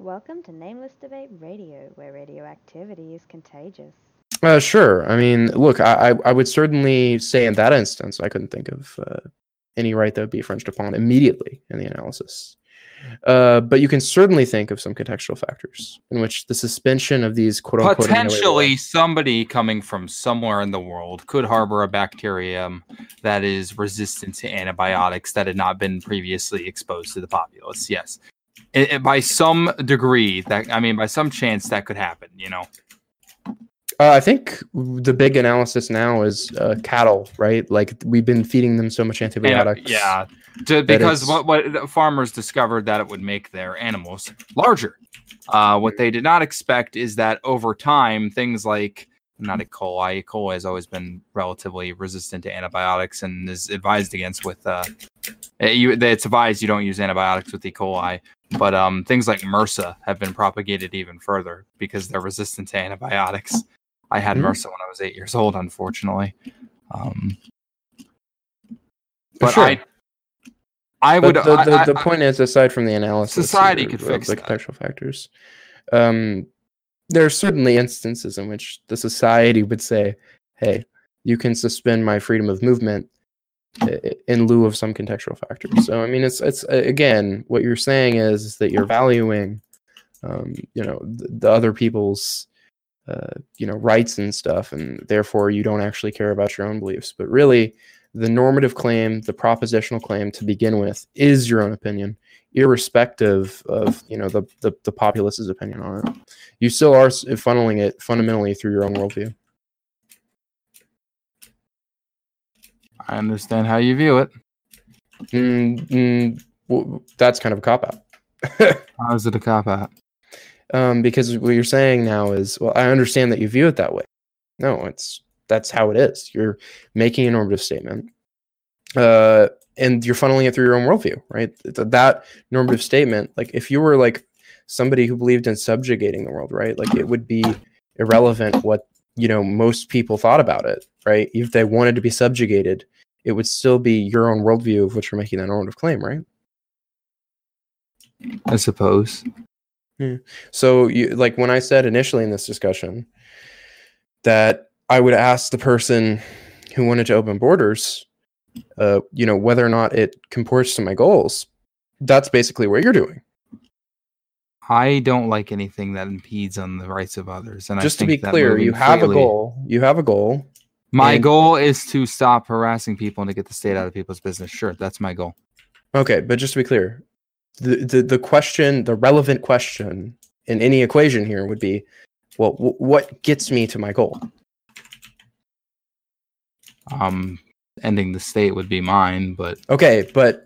Welcome to Nameless Debate Radio, where radioactivity is contagious. Uh, sure. I mean, look, I, I, I would certainly say in that instance, I couldn't think of uh, any right that would be infringed upon immediately in the analysis. Uh, but you can certainly think of some contextual factors in which the suspension of these quote unquote potentially somebody coming from somewhere in the world could harbor a bacterium that is resistant to antibiotics that had not been previously exposed to the populace. Yes, it, it, by some degree, that I mean, by some chance, that could happen. You know. Uh, I think the big analysis now is uh, cattle, right? Like we've been feeding them so much antibiotics. Yeah, to, because what what farmers discovered that it would make their animals larger. Uh, what they did not expect is that over time, things like not E. coli, E. coli has always been relatively resistant to antibiotics and is advised against with. Uh, you, it's advised you don't use antibiotics with E. coli, but um, things like MRSA have been propagated even further because they're resistant to antibiotics. I had Mhm. MRSA when I was eight years old, unfortunately. Um, but Sure. I, I But would. the, the, I- the I- point is, aside from the analysis, Society could fix the contextual factors. Um, there are certainly instances in which the society would say, "Hey, you can suspend my freedom of movement i- i- in lieu of some contextual factors." So, I mean, it's it's again, what you're saying is, is that you're valuing, um, you know, the, the other people's, uh, you know, rights and stuff, and therefore you don't actually care about your own beliefs. But really, the normative claim, the propositional claim to begin with, is your own opinion, irrespective of you know the the, the populace's opinion on it. You still are funneling it fundamentally through your own worldview. I understand how you view it. Mm, mm, w- that's kind of a cop out. How is it a cop out? um, because what you're saying now is, well, I understand that you view it that way. No, it's that's how it is. You're making a normative statement, uh, and you're funneling it through your own worldview, right? Th- that normative statement, like if you were like somebody who believed in subjugating the world, right? Like it would be irrelevant what you know most people thought about it, right? If they wanted to be subjugated, it would still be your own worldview of which you're making that normative claim, right? I suppose. yeah. So you like when I said initially in this discussion that I would ask the person who wanted to open borders, uh, you know, whether or not it comports to my goals. That's basically what you're doing. I don't like anything that impedes on the rights of others. And Just to be that clear, you have freely- a goal. You have a goal. My and- goal is to stop harassing people and to get the state out of people's business. Sure, that's my goal. Okay, but just to be clear, the the, the question, the relevant question in any equation here would be, well, w- what gets me to my goal? Um, ending the state would be mine, but Okay, but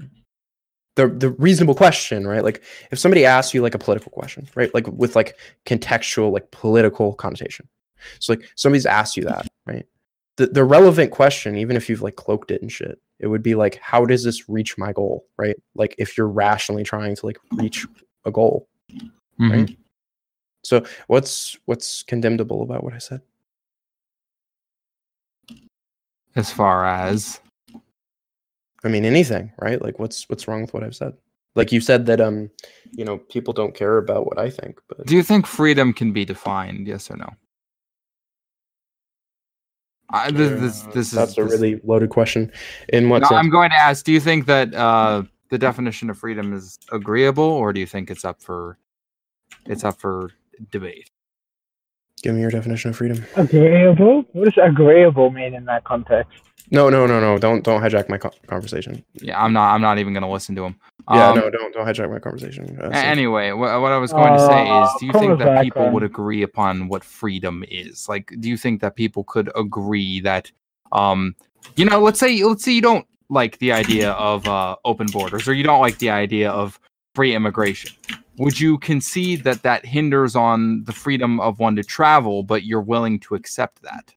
the the reasonable question, right? Like if somebody asks you like a political question, right? Like with like contextual, like political connotation. So like somebody's asked you that, right? The the relevant question, even if you've like cloaked it and shit, it would be like, how does this reach my goal, right? Like if you're rationally trying to like reach a goal. Mhm. Right. So what's what's condemnable about what I said? as far as I mean anything, right? Like what's what's wrong with what I've said? Like you said that um, you know, people don't care about what I think, but do you think freedom can be defined? Yes or no? I, this, this, Uh, this is that's a this- really loaded question. In what No, sense? I'm going to ask. Do you think that uh, the definition of freedom is agreeable, or do you think it's up for it's up for debate? Give me your definition of freedom. Agreeable? What does agreeable mean in that context? No, no, no, no. Don't don't hijack my co- conversation. Yeah, I'm not. I'm not even going to listen to him. Yeah, Um, no, don't don't hijack my conversation. Uh, so- Anyway, what, what I was going to say is, Uh, do you think that back people would agree upon what freedom is? Like, do you think that people could agree that, um, you know, let's say let's say you don't like the idea of uh, open borders, or you don't like the idea of free immigration. Would you concede that that hinders on the freedom of one to travel, but you're willing to accept that?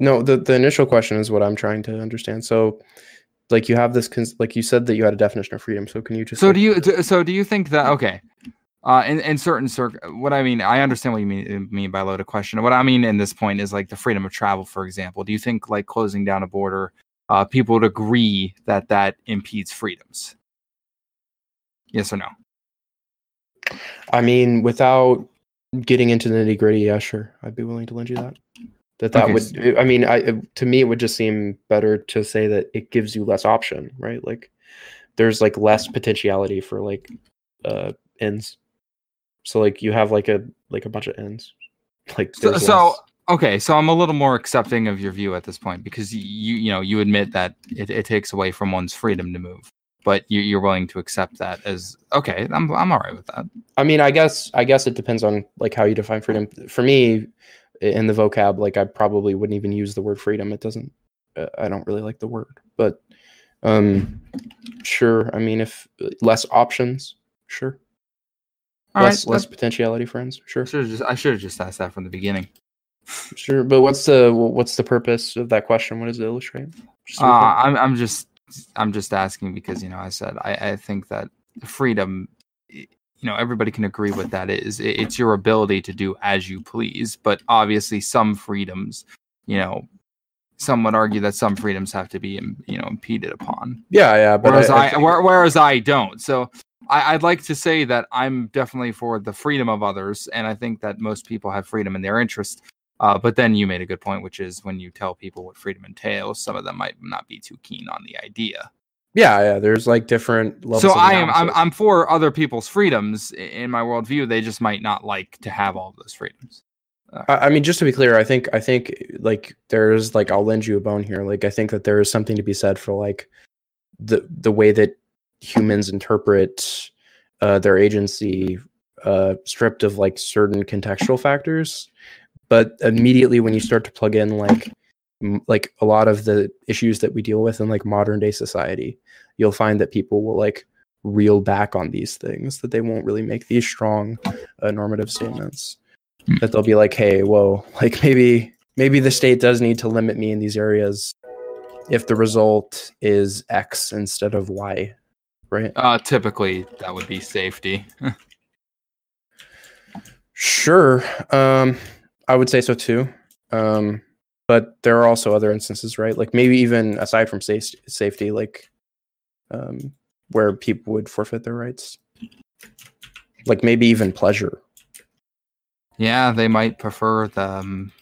No, the the initial question is what I'm trying to understand. So, like you have this, cons- like you said that you had a definition of freedom. So can you just So like, do you? do- So do you think that? Okay. Uh, in, in certain circ, what I mean, I understand what you mean mean by loaded question. What I mean in this point is like the freedom of travel, for example. Do you think like closing down a border, uh, people would agree that that impedes freedoms? Yes or no? I mean, without getting into the nitty gritty, yeah, sure, I'd be willing to lend you that. That that Okay, would, I mean, I to me, it would just seem better to say that it gives you less option, right? Like, there's like less potentiality for like uh ends. So like you have like a like a bunch of ends. Like So, so okay, so I'm a little more accepting of your view at this point because you you know you admit that it, it takes away from one's freedom to move, but you, you're willing to accept that as okay. I'm I'm all right with that. I mean, I guess I guess it depends on like how you define freedom. For me, in the vocab, like I probably wouldn't even use the word freedom. It doesn't. Uh, I don't really like the word, but um, sure. I mean, if less options, sure. All right, less less potentiality, friends, sure, I should have just I should have just asked that from the beginning. sure. But what's the what's the purpose of that question? What does it illustrate? Uh, so we can- I'm I'm just I'm just asking because you know I said I I think that freedom, you know, everybody can agree what that is. It- It's your ability to do as you please, but obviously some freedoms, you know, some would argue that some freedoms have to be you know impeded upon. yeah, yeah. But whereas I, think- where- whereas I don't. So I, I'd like to say that I'm definitely for the freedom of others, and I think that most people have freedom in their interest. Uh, but then you made a good point, which is when you tell people what freedom entails, some of them might not be too keen on the idea. Yeah, yeah. There's like different levels. so of I am I'm. I'm for other people's freedoms in my worldview. They just might not like to have all of those freedoms. I I mean, just to be clear, I think I think like there's like I'll lend you a bone here. Like I think that there is something to be said for like the the way that humans interpret uh, their agency, uh, stripped of like certain contextual factors. But immediately when you start to plug in like like a lot of the issues that we deal with in like modern day society, you'll find that people will like reel back on these things that they won't really make these strong uh, normative statements that they'll be like, hey, whoa, like maybe maybe the state does need to limit me in these areas if the result is X instead of Y, right? Uh, typically, that would be safety. Sure, um, I would say so too. Um, but there are also other instances, right? Like maybe even aside from safe- safety, like um, where people would forfeit their rights, like maybe even pleasure. yeah, they might prefer the um,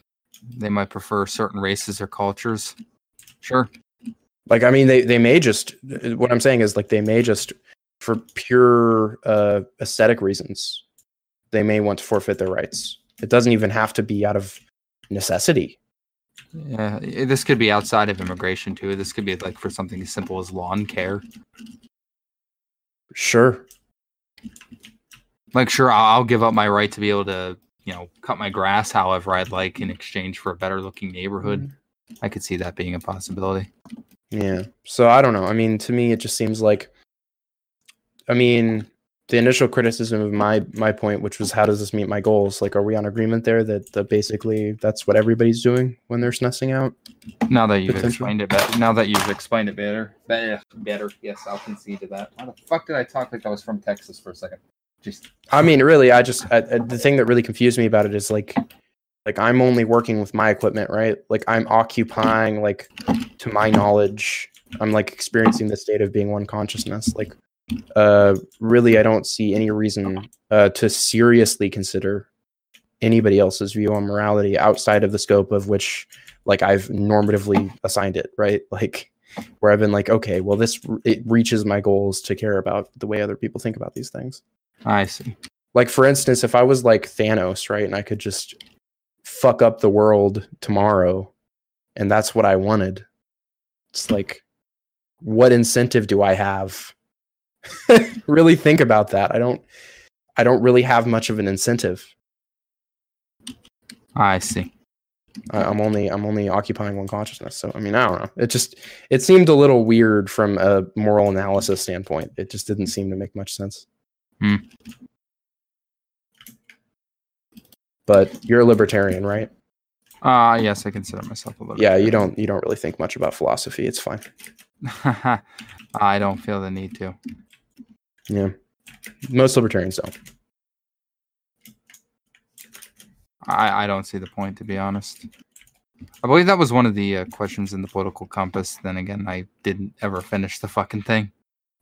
they might prefer certain races or cultures. Sure. like i mean they they may just what i'm saying is like they may just for pure uh aesthetic reasons they may want to forfeit their rights it doesn't even have to be out of necessity Yeah, this could be outside of immigration too. This could be like for something as simple as lawn care. sure Like, sure, I'll, I'll give up my right to be able to, you know, cut my grass however I'd like in exchange for a better looking neighborhood. Mm-hmm. I could see that being a possibility. yeah so i don't know i mean to me it just seems like i mean the initial criticism of my my point which was how does this meet my goals like are we on agreement there that, that basically that's what everybody's doing when they're snussing out Now that you've explained it better, now that you've explained it better, better, better. Yes, I'll concede to that. Why the fuck did I talk like I was from Texas for a second? Just I mean, really, I just I, I- the thing that really confused me about it is like, like I'm only working with my equipment, right? Like I'm occupying, like, to my knowledge, I'm like experiencing the state of being one consciousness. Like, uh, really, I don't see any reason uh, to seriously consider anybody else's view on morality outside of the scope of which, like, I've normatively assigned it, right? Like, where I've been like, okay, well, this it reaches my goals to care about the way other people think about these things I see. like for instance if i was like thanos right and i could just fuck up the world tomorrow and that's what i wanted it's like what incentive do i have really think about that i don't i don't really have much of an incentive I see. I, i'm only i'm only occupying one consciousness so i mean i don't know it just it seemed a little weird from a moral analysis standpoint it just didn't seem to make much sense Hmm. but you're a libertarian right Uh yes, I consider myself a little. yeah you don't you don't really think much about philosophy it's fine I don't feel the need to. Yeah most libertarians don't I, I don't see the point, to be honest. I believe that was one of the uh, questions in the political compass. Then again, I didn't ever finish the fucking thing.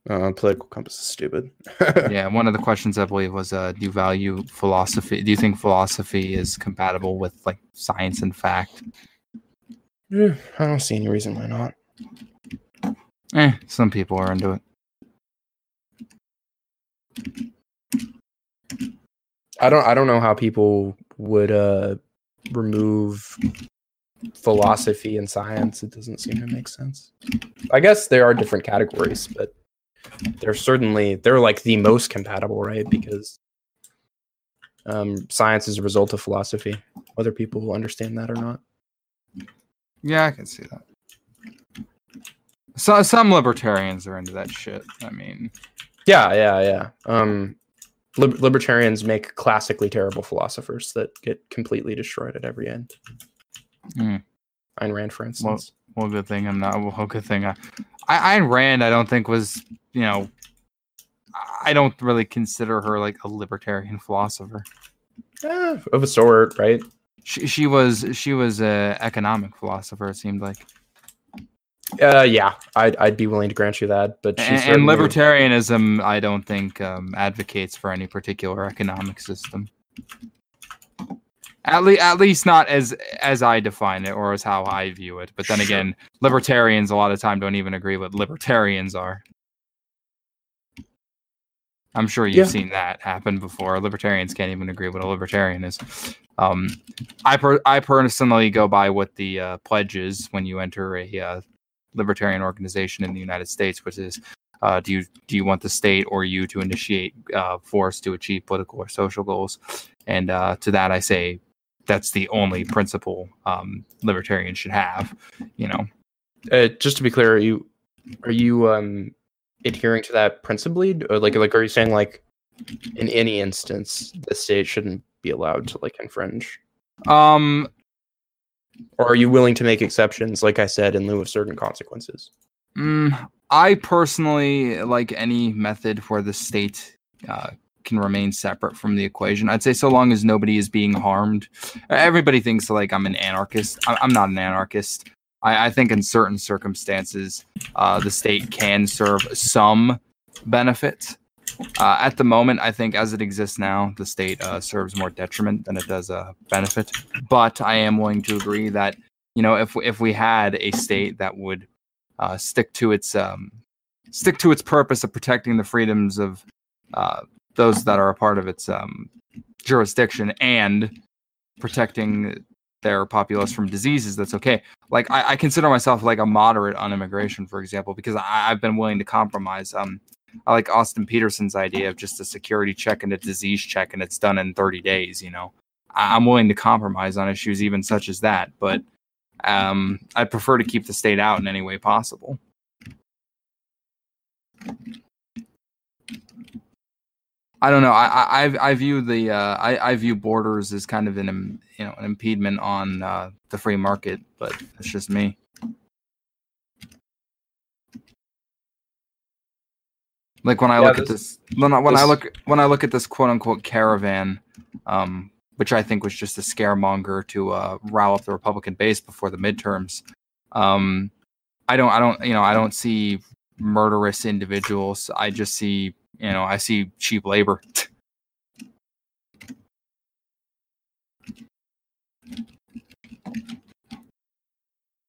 Uh, political compass is stupid. yeah, one of the questions I believe was, uh, do you value philosophy? Do you think philosophy is compatible with like science and fact? Yeah, I don't see any reason why not. Eh, some people are into it. I don't I don't know how people would uh remove philosophy and science. It doesn't seem to make sense. I guess there are different categories, but they're certainly they're like the most compatible, right? Because um, science is a result of philosophy, whether people will understand that or not. Yeah, I can see that. So some libertarians are into that shit. I mean, yeah, yeah, yeah. Um, lib- libertarians make classically terrible philosophers that get completely destroyed at every end. Mm. Ayn Rand, for instance. Well, well good thing I'm not. Well, good thing I, I, Ayn Rand. I don't think was you know. I don't really consider her like a libertarian philosopher. Yeah, of a sort, right? She she was she was a economic philosopher. It seemed like. Uh, yeah, I'd I'd be willing to grant you that, but and, and libertarianism, I don't think um, advocates for any particular economic system. At, le- at least not as as I define it or as how I view it. But then again, libertarians a lot of time don't even agree what libertarians are. I'm sure you've yeah. seen that happen before. Libertarians can't even agree what a libertarian is. Um, I per- I personally go by what the uh, pledge is when you enter a uh, libertarian organization in the United States, which is uh, do you do you want the state or you to initiate uh, force to achieve political or social goals? And uh, to that, I say that's the only principle um, libertarians should have. You know, uh, just to be clear, are you are you um, adhering to that principally, or like like are you saying like in any instance the state shouldn't be allowed to like infringe? Um, or are you willing to make exceptions, like I said, in lieu of certain consequences? Mm, I personally like any method where the state uh, can remain separate from the equation. I'd say so long as nobody is being harmed. Everybody thinks like I'm an anarchist. I'm not an anarchist. I, I think in certain circumstances, uh, the state can serve some benefit. Uh, at the moment, I think as it exists now, the state uh, serves more detriment than it does a benefit. But I am willing to agree that you know if if we had a state that would uh, stick to its um, stick to its purpose of protecting the freedoms of uh, those that are a part of its um, jurisdiction and protecting their populace from diseases, that's okay. Like I, I, consider myself like a moderate on immigration, for example, because I, have been willing to compromise. Um, I like Austin Petersen's idea of just a security check and a disease check, and it's done in 30 days. You know, I, I'm willing to compromise on issues even such as that, but um, I prefer to keep the state out in any way possible. I don't know. I I, I view the uh, I, I view borders as kind of an you know an impediment on uh, the free market, but it's just me. Like when I yeah, look this, at this, when, I, when this, I look when I look at this quote unquote caravan, um, which I think was just a scaremonger to uh, rile up the Republican base before the midterms. Um, I don't I don't you know I don't see murderous individuals. I just see you know, I see cheap labor.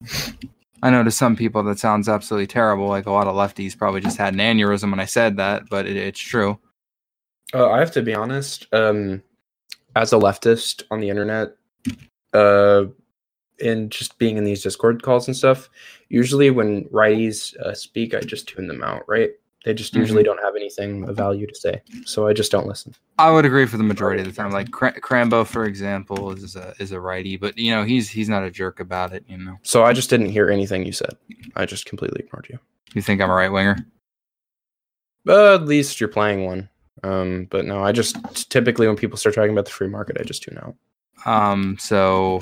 I know to some people that sounds absolutely terrible. Like a lot of lefties probably just had an aneurysm when I said that, but it, it's true. Uh, I have to be honest. Um, as a leftist on the internet, uh, and just being in these Discord calls and stuff, usually when righties uh, speak, I just tune them out. Right? They just mm-hmm. usually don't have anything of value to say, so I just don't listen. I would agree for the majority of the time. Like Cr- Crambo, for example, is a is a righty, but you know he's he's not a jerk about it. You know. So I just didn't hear anything you said. I just completely ignored you. You think I'm a right winger? Uh, at least you're playing one. Um, but no, I just typically when people start talking about the free market, I just tune out. Um, so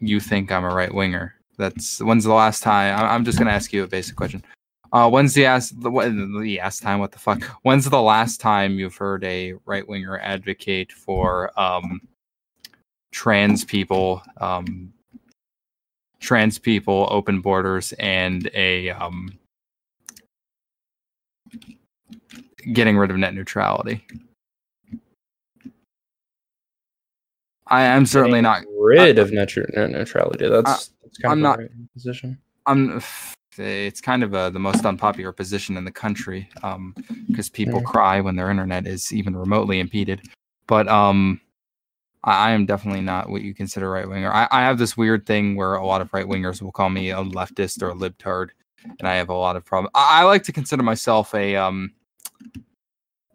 you think I'm a right winger? That's when's the last time? I'm just gonna ask you a basic question. Uh, when's the last the, the last time? What the fuck? When's the last time you've heard a right winger advocate for um, trans people, um, trans people, open borders, and a um, getting rid of net neutrality. I am certainly not rid of net, neutrality. That's, that's kind I'm of not- position. I'm. It's kind of a, the most unpopular position in the country because people Mm. cry when their internet is even remotely impeded. But um, I, I am definitely not what you consider right winger. I, I have this weird thing where a lot of right wingers will call me a leftist or a libtard, and I have a lot of problems. I, I like to consider myself a um.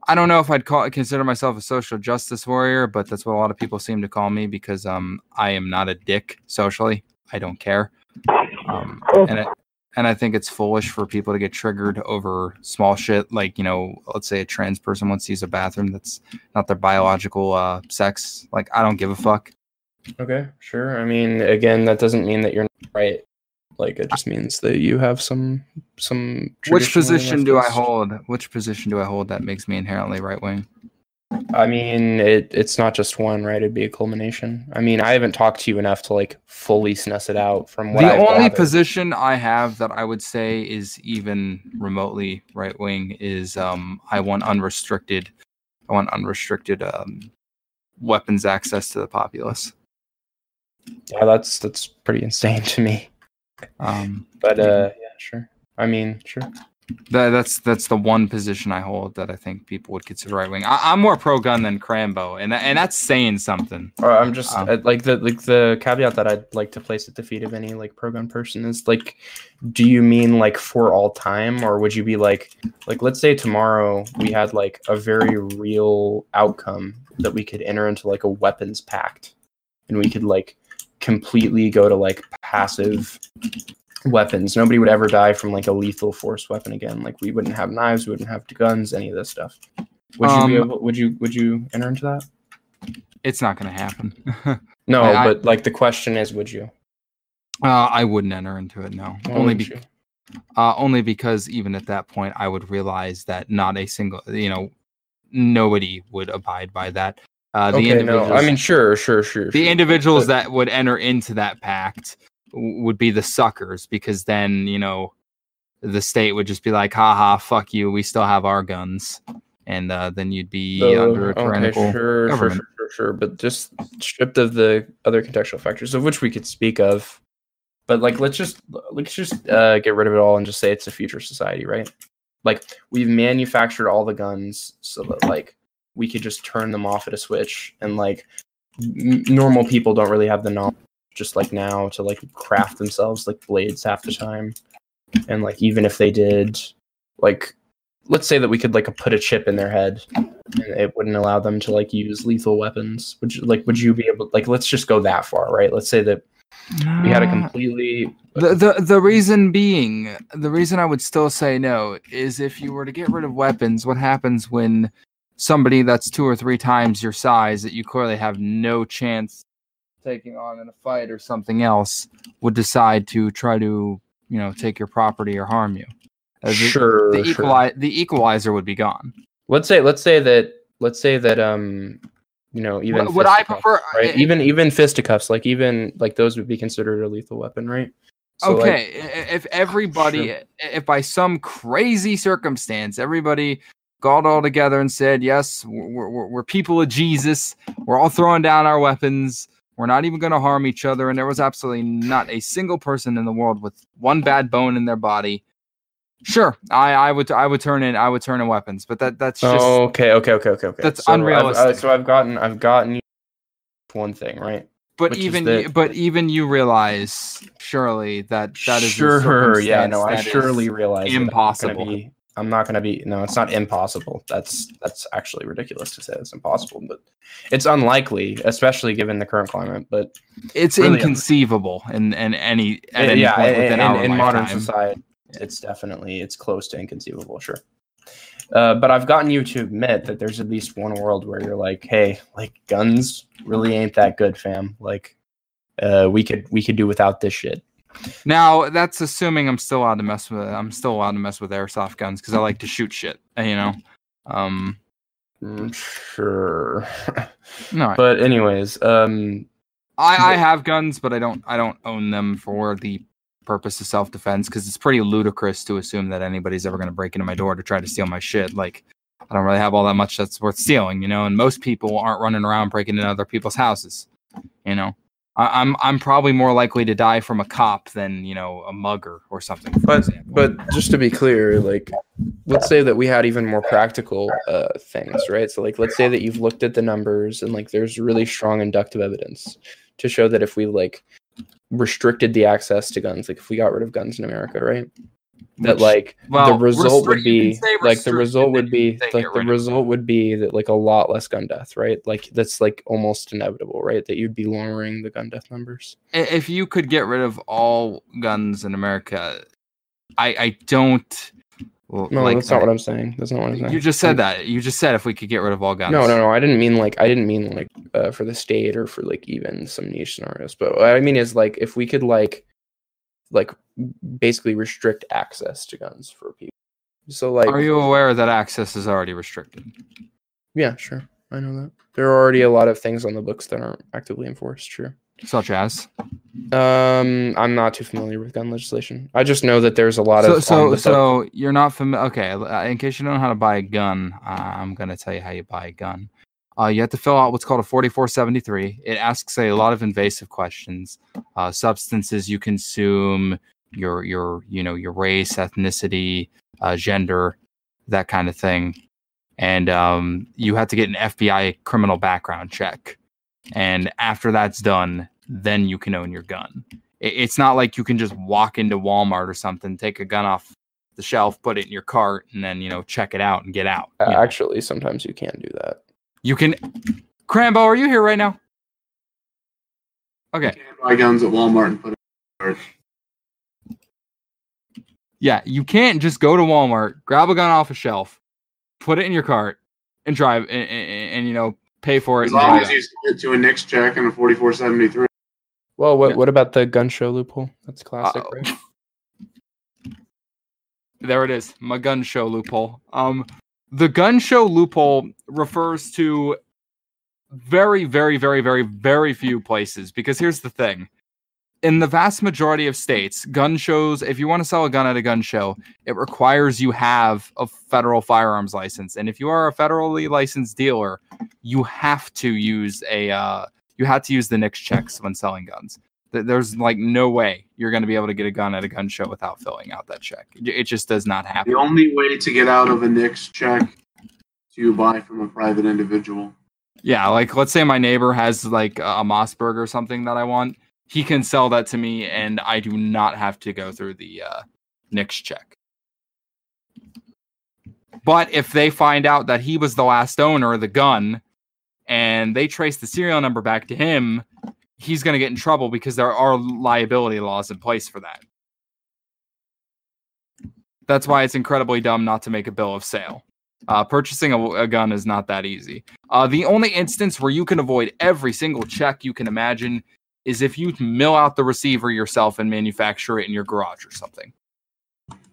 I don't know if I'd call consider myself a social justice warrior, but that's what a lot of people seem to call me because um I am not a dick socially. I don't care. Um, and it, and I think it's foolish for people to get triggered over small shit like you know, let's say a trans person wants to use a bathroom that's not their biological uh, sex. Like I don't give a fuck. Okay, sure. I mean, again, that doesn't mean that you're not right. Like, it just means that you have some some. Which position do I hold? Which position do I hold that makes me inherently right wing? I mean, it it's not just one, right? It'd be a culmination. I mean, I haven't talked to you enough to like fully snuss it out from what The I've only gathered. position I have that I would say is even remotely right wing is um I want unrestricted I want unrestricted um weapons access to the populace. Yeah, that's that's pretty insane to me. Um But uh, yeah, sure. I mean, sure. That, that's that's the one position I hold that I think people would consider right wing. I'm more pro gun than Crambo, and and that's saying something. Or I'm just Um, uh, like the like the caveat that I'd like to place at the feet of any like pro gun person is like, do you mean like for all time, or would you be like like let's say tomorrow we had like a very real outcome that we could enter into like a weapons pact, and we could like completely go to like passive weapons. Nobody would ever die from like a lethal force weapon again. Like we wouldn't have knives, we wouldn't have guns, any of this stuff. Would you be Um, able? Would you? Would you enter into that? It's not going to happen. No, I- but like the question is, would you? uh, I wouldn't enter into it. No, Why only wouldn't be- uh, only because even at that point, I would realize that not a single, you know, nobody would abide by that. Uh, the okay, individuals, no, I mean, sure, sure, sure. the sure. individuals but- that would enter into that pact would be the suckers because then you know the state would just be like, haha, fuck you, we still have our guns, and uh, then you'd be So, under a tyrannical. okay, sure, sure, government. sure, sure, sure, but just stripped of the other contextual factors of which we could speak of. But like, let's just let's just uh, get rid of it all and just say it's a future society, right? Like we've manufactured all the guns so that like we could just turn them off at a switch, and like n- normal people don't really have the knowledge, just like now, to like craft themselves like blades half the time, and like even if they did, like let's say that we could like put a chip in their head and it wouldn't allow them to like use lethal weapons would you like would you be able like let's just go that far right? Let's say that we had a Uh, completely The, the the reason being, the reason I would still say no is if you were to get rid of weapons, what happens when somebody that's two or three times your size that you clearly have no chance taking on in a fight or something else would decide to try to you know take your property or harm you? Uh, the, sure, the, sure. equali- the equalizer would be gone. let's say let's say that let's say that um you know even What- what I prefer- right I- even even fisticuffs like even like those would be considered a lethal weapon right So, okay, i- if everybody, if by some crazy circumstance, everybody got all together and said, "Yes, we're, we're, we're people of Jesus. We're all throwing down our weapons. We're not even going to harm each other," and there was absolutely not a single person in the world with one bad bone in their body. Sure, I, I would I would turn in I would turn in weapons, but that that's just oh, okay okay okay okay okay That's so I've- uh, unrealistic. so i've gotten i've gotten you one thing right but which even you, but even you realize surely that that is sure yeah no i circumstance that is surely realize that I'm gonna impossible. be- i'm not going to be no it's not impossible. That's that's actually ridiculous to say it's impossible but it's unlikely especially given the current climate but it's really inconceivable in, in any at any yeah point in, within in- our in modern society it's definitely it's close to inconceivable sure. Uh, but i've gotten you to admit that there's at least one world where you're like hey like guns really ain't that good fam. Like uh, we could we could do without this shit Now that's assuming I'm still allowed to mess with I'm still allowed to mess with airsoft guns because I like to shoot shit. uh, You know. Um. Mm, sure No, but anyways um I, I have guns, but I don't I don't own them for the purpose of self defense because it's pretty ludicrous to assume that anybody's ever going to break into my door to try to steal my shit. Like, I don't really have all that much that's worth stealing, you know. And most people aren't running around breaking into other people's houses, you know. I, I'm I'm probably more likely to die from a cop than you know a mugger or something. for But example. but just to be clear, like let's say that we had even more practical uh, things, right? So like let's say that you've looked at the numbers and like there's really strong inductive evidence to show that if we like restricted the access to guns, like if we got rid of guns in America, right? That Which- like well, the result would restrict- you can be like the result would be you can say like the result would be that like a lot less gun death, right? Like that's like almost inevitable, right? That you'd be lowering the gun death numbers. if you could get rid of all guns in America, I I don't. well, No, like, that's not what I'm saying. That's not what I'm saying. You just said that. You just said if we could get rid of all guns. No, no, no. I didn't mean like I didn't mean like uh, for the state or for like even some niche scenarios. But what I mean is like if we could like like basically restrict access to guns for people. So like Are you aware that access is already restricted? yeah, sure. I know that. There are already a lot of things on the books that aren't actively enforced, sure. Such as Um I'm not too familiar with gun legislation. I just know that there's a lot so of so so you're not familiar. Okay, uh, in case you don't know how to buy a gun, uh, I'm gonna tell you how you buy a gun. Uh, you have to fill out what's called a 4473. It asks a lot of invasive questions, uh, substances you consume, your your you know your race, ethnicity, uh, gender, that kind of thing, and um, you have to get an FBI criminal background check. And after that's done, then you can own your gun. It- It's not like you can just walk into Walmart or something, take a gun off the shelf, put it in your cart, and then you know check it out and get out. Uh, know? actually sometimes you can do that. You can. Crambo, are you here right now? Okay. Can't buy guns at Walmart and put it in the cart. Yeah, you can't just go to Walmart, grab a gun off a shelf, put it in your cart, and drive, and, and, and, you know pay for it. As long as out. you submit to a NICS check and a 4473. Well, what Yeah. what about the gun show loophole? That's classic, Uh-oh. right? There it is, my gun show loophole. Um, the gun show loophole refers to very, very, very, very, very few places because here's the thing. In the vast majority of states, gun shows, if you want to sell a gun at a gun show, it requires you have a federal firearms license. And if you are a federally licensed dealer, you have to use a uh, you have to use the NICS checks when selling guns. Th- There's like no way you're going to be able to get a gun at a gun show without filling out that check. It just does not happen. The only way to get out of a NICS check is to buy from a private individual. Yeah, like let's say my neighbor has like a Mossberg or something that I want. He can sell that to me, and I do not have to go through the uh, check. But if they find out that he was the last owner of the gun, and they trace the serial number back to him, he's going to get in trouble because there are liability laws in place for that. That's why it's incredibly dumb not to make a bill of sale. Uh, purchasing a, a gun is not that easy. Uh, the only instance where you can avoid every single check you can imagine is if you mill out the receiver yourself and manufacture it in your garage or something.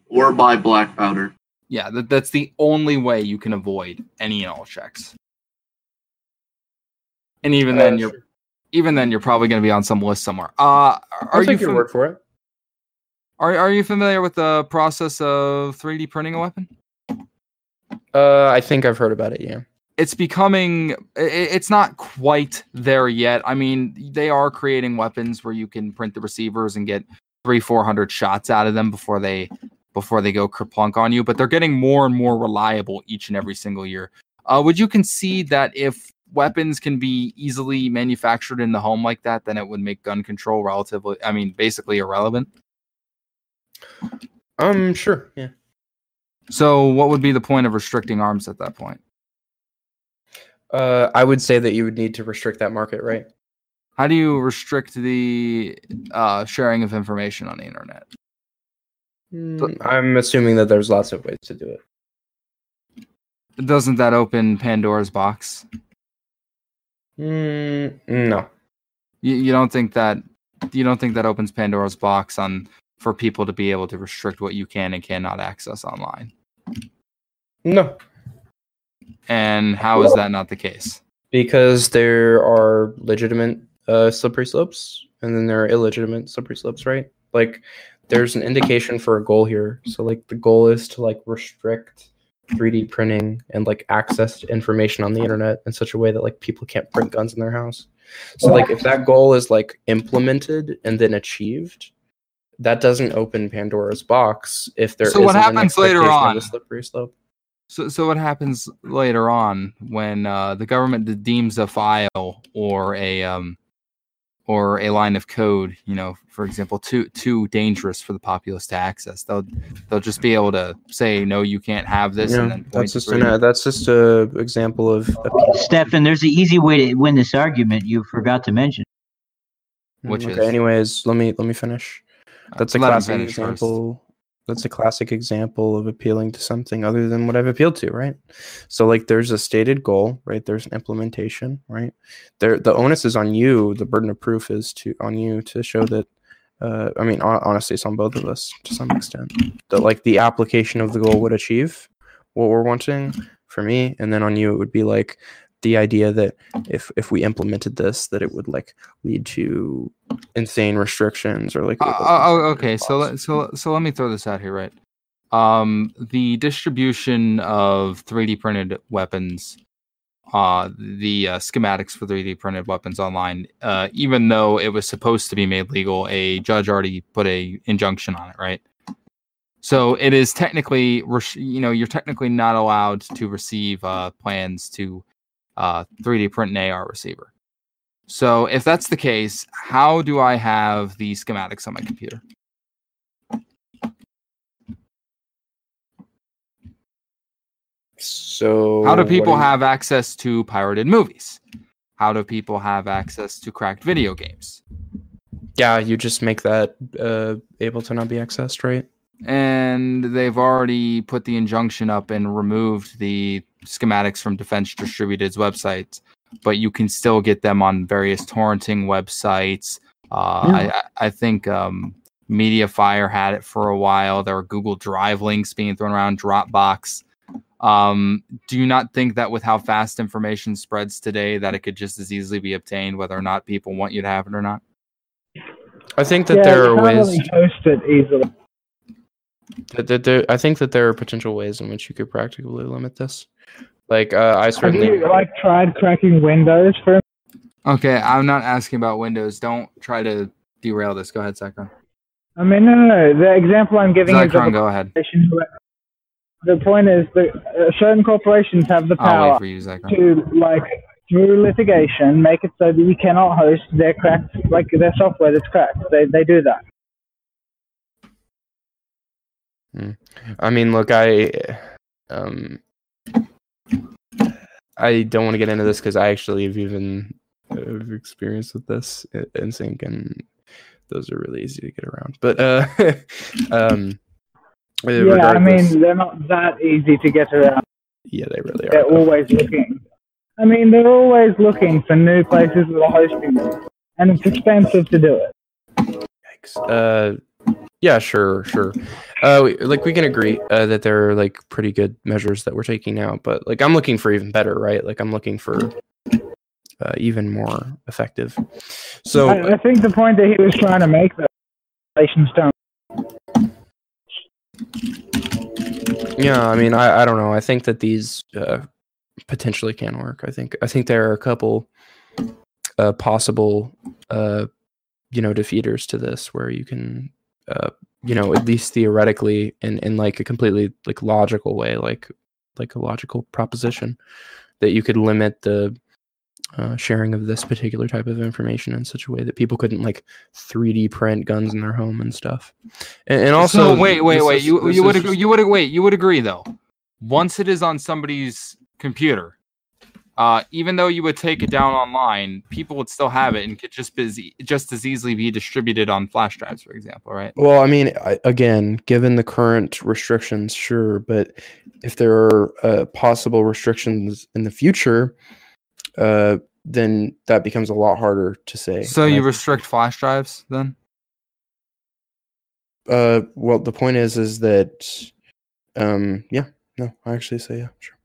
Or buy black powder. Yeah, that, that's the only way you can avoid any and all checks. And even then, Uh, you're sure. Even then you're probably going to be on some list somewhere. Uh, are you fam- word for it. are are you familiar with the process of 3D printing a weapon? Uh, I think I've heard about it. Yeah. it's becoming it's not quite there yet i mean they are creating weapons where you can print the receivers and get three four hundred shots out of them before they before they go kerplunk on you but they're getting more and more reliable each and every single year uh, would you concede that if weapons can be easily manufactured in the home like that then it would make gun control relatively i mean basically irrelevant Um, sure. Yeah. so what would be the point of restricting arms at that point Uh, I would say that you would need to restrict that market, right? How do you restrict the uh, sharing of information on the internet? Mm, I'm assuming that there's lots of ways to do it. Doesn't that open Pandora's box? Mm, no. You, you don't think that you don't think that opens Pandora's box on for people to be able to restrict what you can and cannot access online? No. And how is that not the case? Because there are legitimate uh, slippery slopes, and then there are illegitimate slippery slopes, right? Like there's an indication for a goal here. So like the goal is to like restrict 3D printing and like access to information on the internet in such a way that like people can't print guns in their house. So like if that goal is like implemented and then achieved, that doesn't open Pandora's box if there So what happens later on? a slippery slope. So, so what happens later on when uh, the government deems a file or a um, or a line of code, you know, for example, too too dangerous for the populace to access? They'll they'll just be able to say no, you can't have this, Yeah, and then that's just freedom. an, uh, that's just a example of appeal. Stefan, there's an easy way to win this argument you forgot to mention. Which okay, is- anyways, let me let me finish. That's a classic example. That's a classic example of appealing to something other than what I've appealed to, right? So like there's a stated goal, right? There's an implementation, right? There the onus is on you, the burden of proof is to on you to show that uh, I mean, honestly, it's on both of us to some extent. That like the application of the goal would achieve what we're wanting for me, and then on you, it would be like the idea that if if we implemented this, that it would like lead to insane restrictions or like. Uh, oh, restrict okay. So let, so so let me throw this out here, right? Um, the distribution of 3D printed weapons, uh, the uh, schematics for 3D printed weapons online, uh, even though it was supposed to be made legal, a judge already put a injunction on it, right? So it is technically, you know, you're technically not allowed to receive uh, plans to uh, 3D print an AR receiver. So if that's the case, how do I have the schematics on my computer? So How do people you- have access to pirated movies? How do people have access to cracked video games? Yeah, you just make that uh, able to not be accessed, right? And they've already put the injunction up and removed the schematics from Defense Distributed's websites, but you can still get them on various torrenting websites. Uh, I, I I think um, MediaFire had it for a while. There were Google Drive links being thrown around, Dropbox. Um, do you not think that with how fast information spreads today, that it could just as easily be obtained, whether or not people want you to have it or not? I think that yeah, there you are ways. really host it easily. That, that there, I think that there are potential ways in which you could practically limit this. Like uh, I Have certainly. you like tried cracking Windows for? Okay, I'm not asking about Windows. Don't try to derail this. Go ahead, Zycron. I mean, no, no, no. The example I'm giving is of go ahead. The point is that uh, certain corporations have the power for you, to like through litigation make it so that you cannot host their cracked like their software that's cracked. They they do that. I mean, look, I, um, I don't want to get into this because I actually have even uh, experience with this in sync, and those are really easy to get around. But uh, um, uh, Yeah, I mean they're not that easy to get around. yeah, they really are. They're though. always looking. I mean, they're always looking for new places with a hosting, and it's expensive to do it. Yikes. Uh, yeah, sure, sure. Uh, we, like we can agree uh, that there are like pretty good measures that we're taking now, but like I'm looking for even better, right? Like I'm looking for uh, even more effective. So I, I think the point that he was trying to make, though, relations don't. yeah, I mean, I, I don't know. I think that these uh, potentially can work. I think I think there are a couple uh, possible, uh, you know, defeaters to this where you can, uh, you know, at least theoretically, in in like a completely like logical way, like like a logical proposition, that you could limit the uh, sharing of this particular type of information in such a way that people couldn't like 3D print guns in their home and stuff. And, and also, so wait, wait, wait. is- you you would agree, just- you would wait. You would agree though. Once it is on somebody's computer, uh, even though you would take it down online, people would still have it and could just be just as easily be distributed on flash drives, for example, right? Well, I mean, I, again, given the current restrictions, sure, but if there are uh, possible restrictions in the future, uh, then that becomes a lot harder to say. So And I you restrict flash drives then? uh, well, the point is, is that, um, yeah, no, I actually say yeah, sure.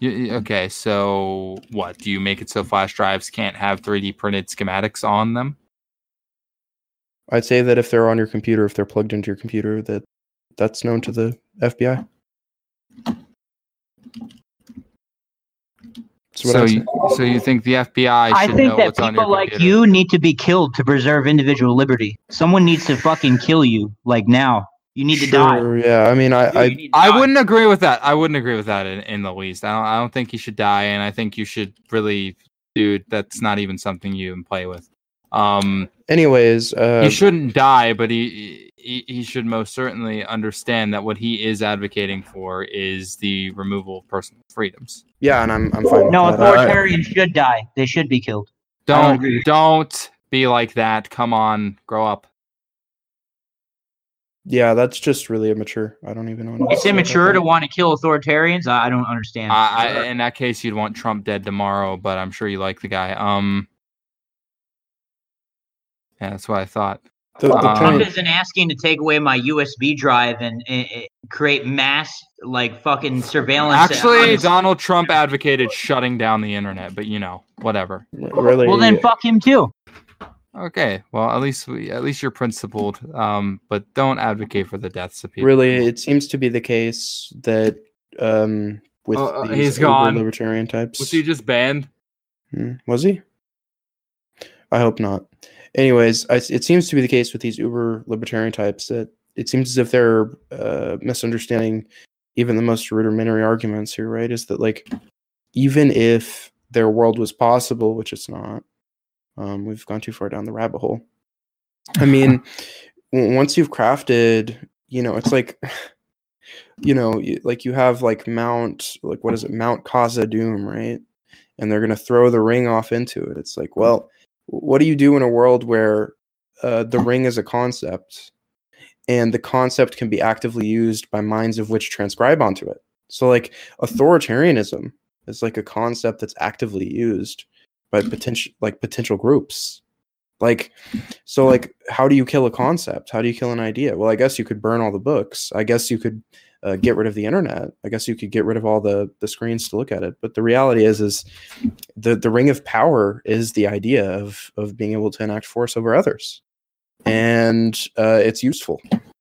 You, you- okay, so what? Do you make it so flash drives can't have 3D printed schematics on them? I'd say that if they're on your computer, if they're plugged into your computer, that that's known to the FBI. So you, so you think the FBI I should think know that what's on your people like computer? you need to be killed to preserve individual liberty. Someone needs to fucking kill you, like now. You need to die. Yeah, I mean, I, You I I wouldn't agree with that. I wouldn't agree with that in, in the least. I don't. I don't think you should die, and I think you should really, dude. That's not even something you can play with. Um, anyways, uh, he shouldn't die, but he, he he should most certainly understand that what he is advocating for is the removal of personal freedoms. yeah, and I'm I'm fine. with No, that. I- I- authoritarians should die. They should be killed. Don't Don't don't be like that. Come on, grow up. Yeah, that's just really immature. I don't even know. what It's immature to want to kill authoritarians. I, I don't understand. I, I, in that case, you'd want Trump dead tomorrow, but I'm sure you like the guy. Um, yeah, that's what I thought. The, the Um, Trump isn't asking to take away my USB drive and, and, and create mass like fucking surveillance. Actually, on- Donald Trump advocated shutting down the internet, but you know, whatever. really, well then fuck him too. Okay, well, at least we, at least you're principled. Um, but don't advocate for the deaths of people. really, it seems to be the case that um, with Oh, uh, these he's uber gone. libertarian types. Was he just banned? Hmm, Was he? I hope not. Anyways, I, it seems to be the case with these uber libertarian types that it seems as if they're uh, misunderstanding even the most rudimentary arguments here, right? Is that like even if their world was possible, which it's not, um, we've gone too far down the rabbit hole. I mean, once you've crafted, you know, it's like, you know, like you have like Mount, like what is it, Mount Khazad-dûm, right? And they're gonna throw the ring off into it. It's like, well, what do you do in a world where uh, the ring is a concept, and the concept can be actively used by minds of which transcribe onto it? So, like, authoritarianism is like a concept that's actively used by potential like potential groups. Like so like how do you kill a concept? How do you kill an idea? Well i guess you could burn all the books. I guess you could uh, get rid of the internet. I guess you could get rid of all the the screens to look at it. But the reality is is the the ring of power is the idea of of being able to enact force over others. And uh it's useful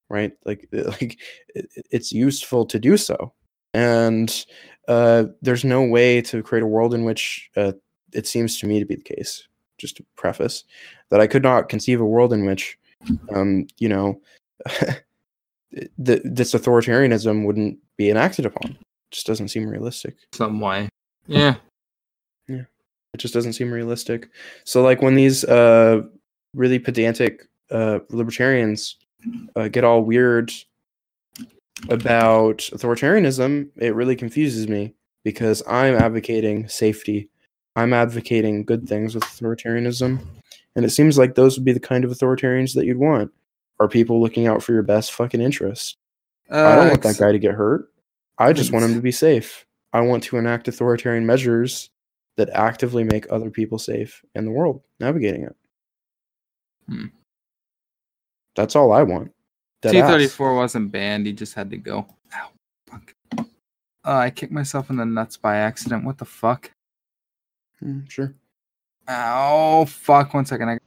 right? Like like it's useful to do so. And uh there's no way to create a world in which uh, it seems to me to be the case just to preface that i could not conceive a world in which um you know th- this authoritarianism wouldn't be enacted upon just doesn't seem realistic Some way. Yeah. Yeah. it just doesn't seem realistic so like when these uh really pedantic uh libertarians uh, get all weird about authoritarianism it really confuses me because i'm advocating safety i'm advocating good things with authoritarianism and it seems like those would be the kind of authoritarians that you'd want are people looking out for your best fucking interest i don't want that guy to get hurt i just want him to be safe i want to enact authoritarian measures that actively make other people safe in the world navigating it. Hmm. That's all I want. T thirty four wasn't banned. He just had to go. Ow. Fuck. Uh, I kicked myself in the nuts by accident. What the fuck? Hmm, sure. Oh Fuck. One second. I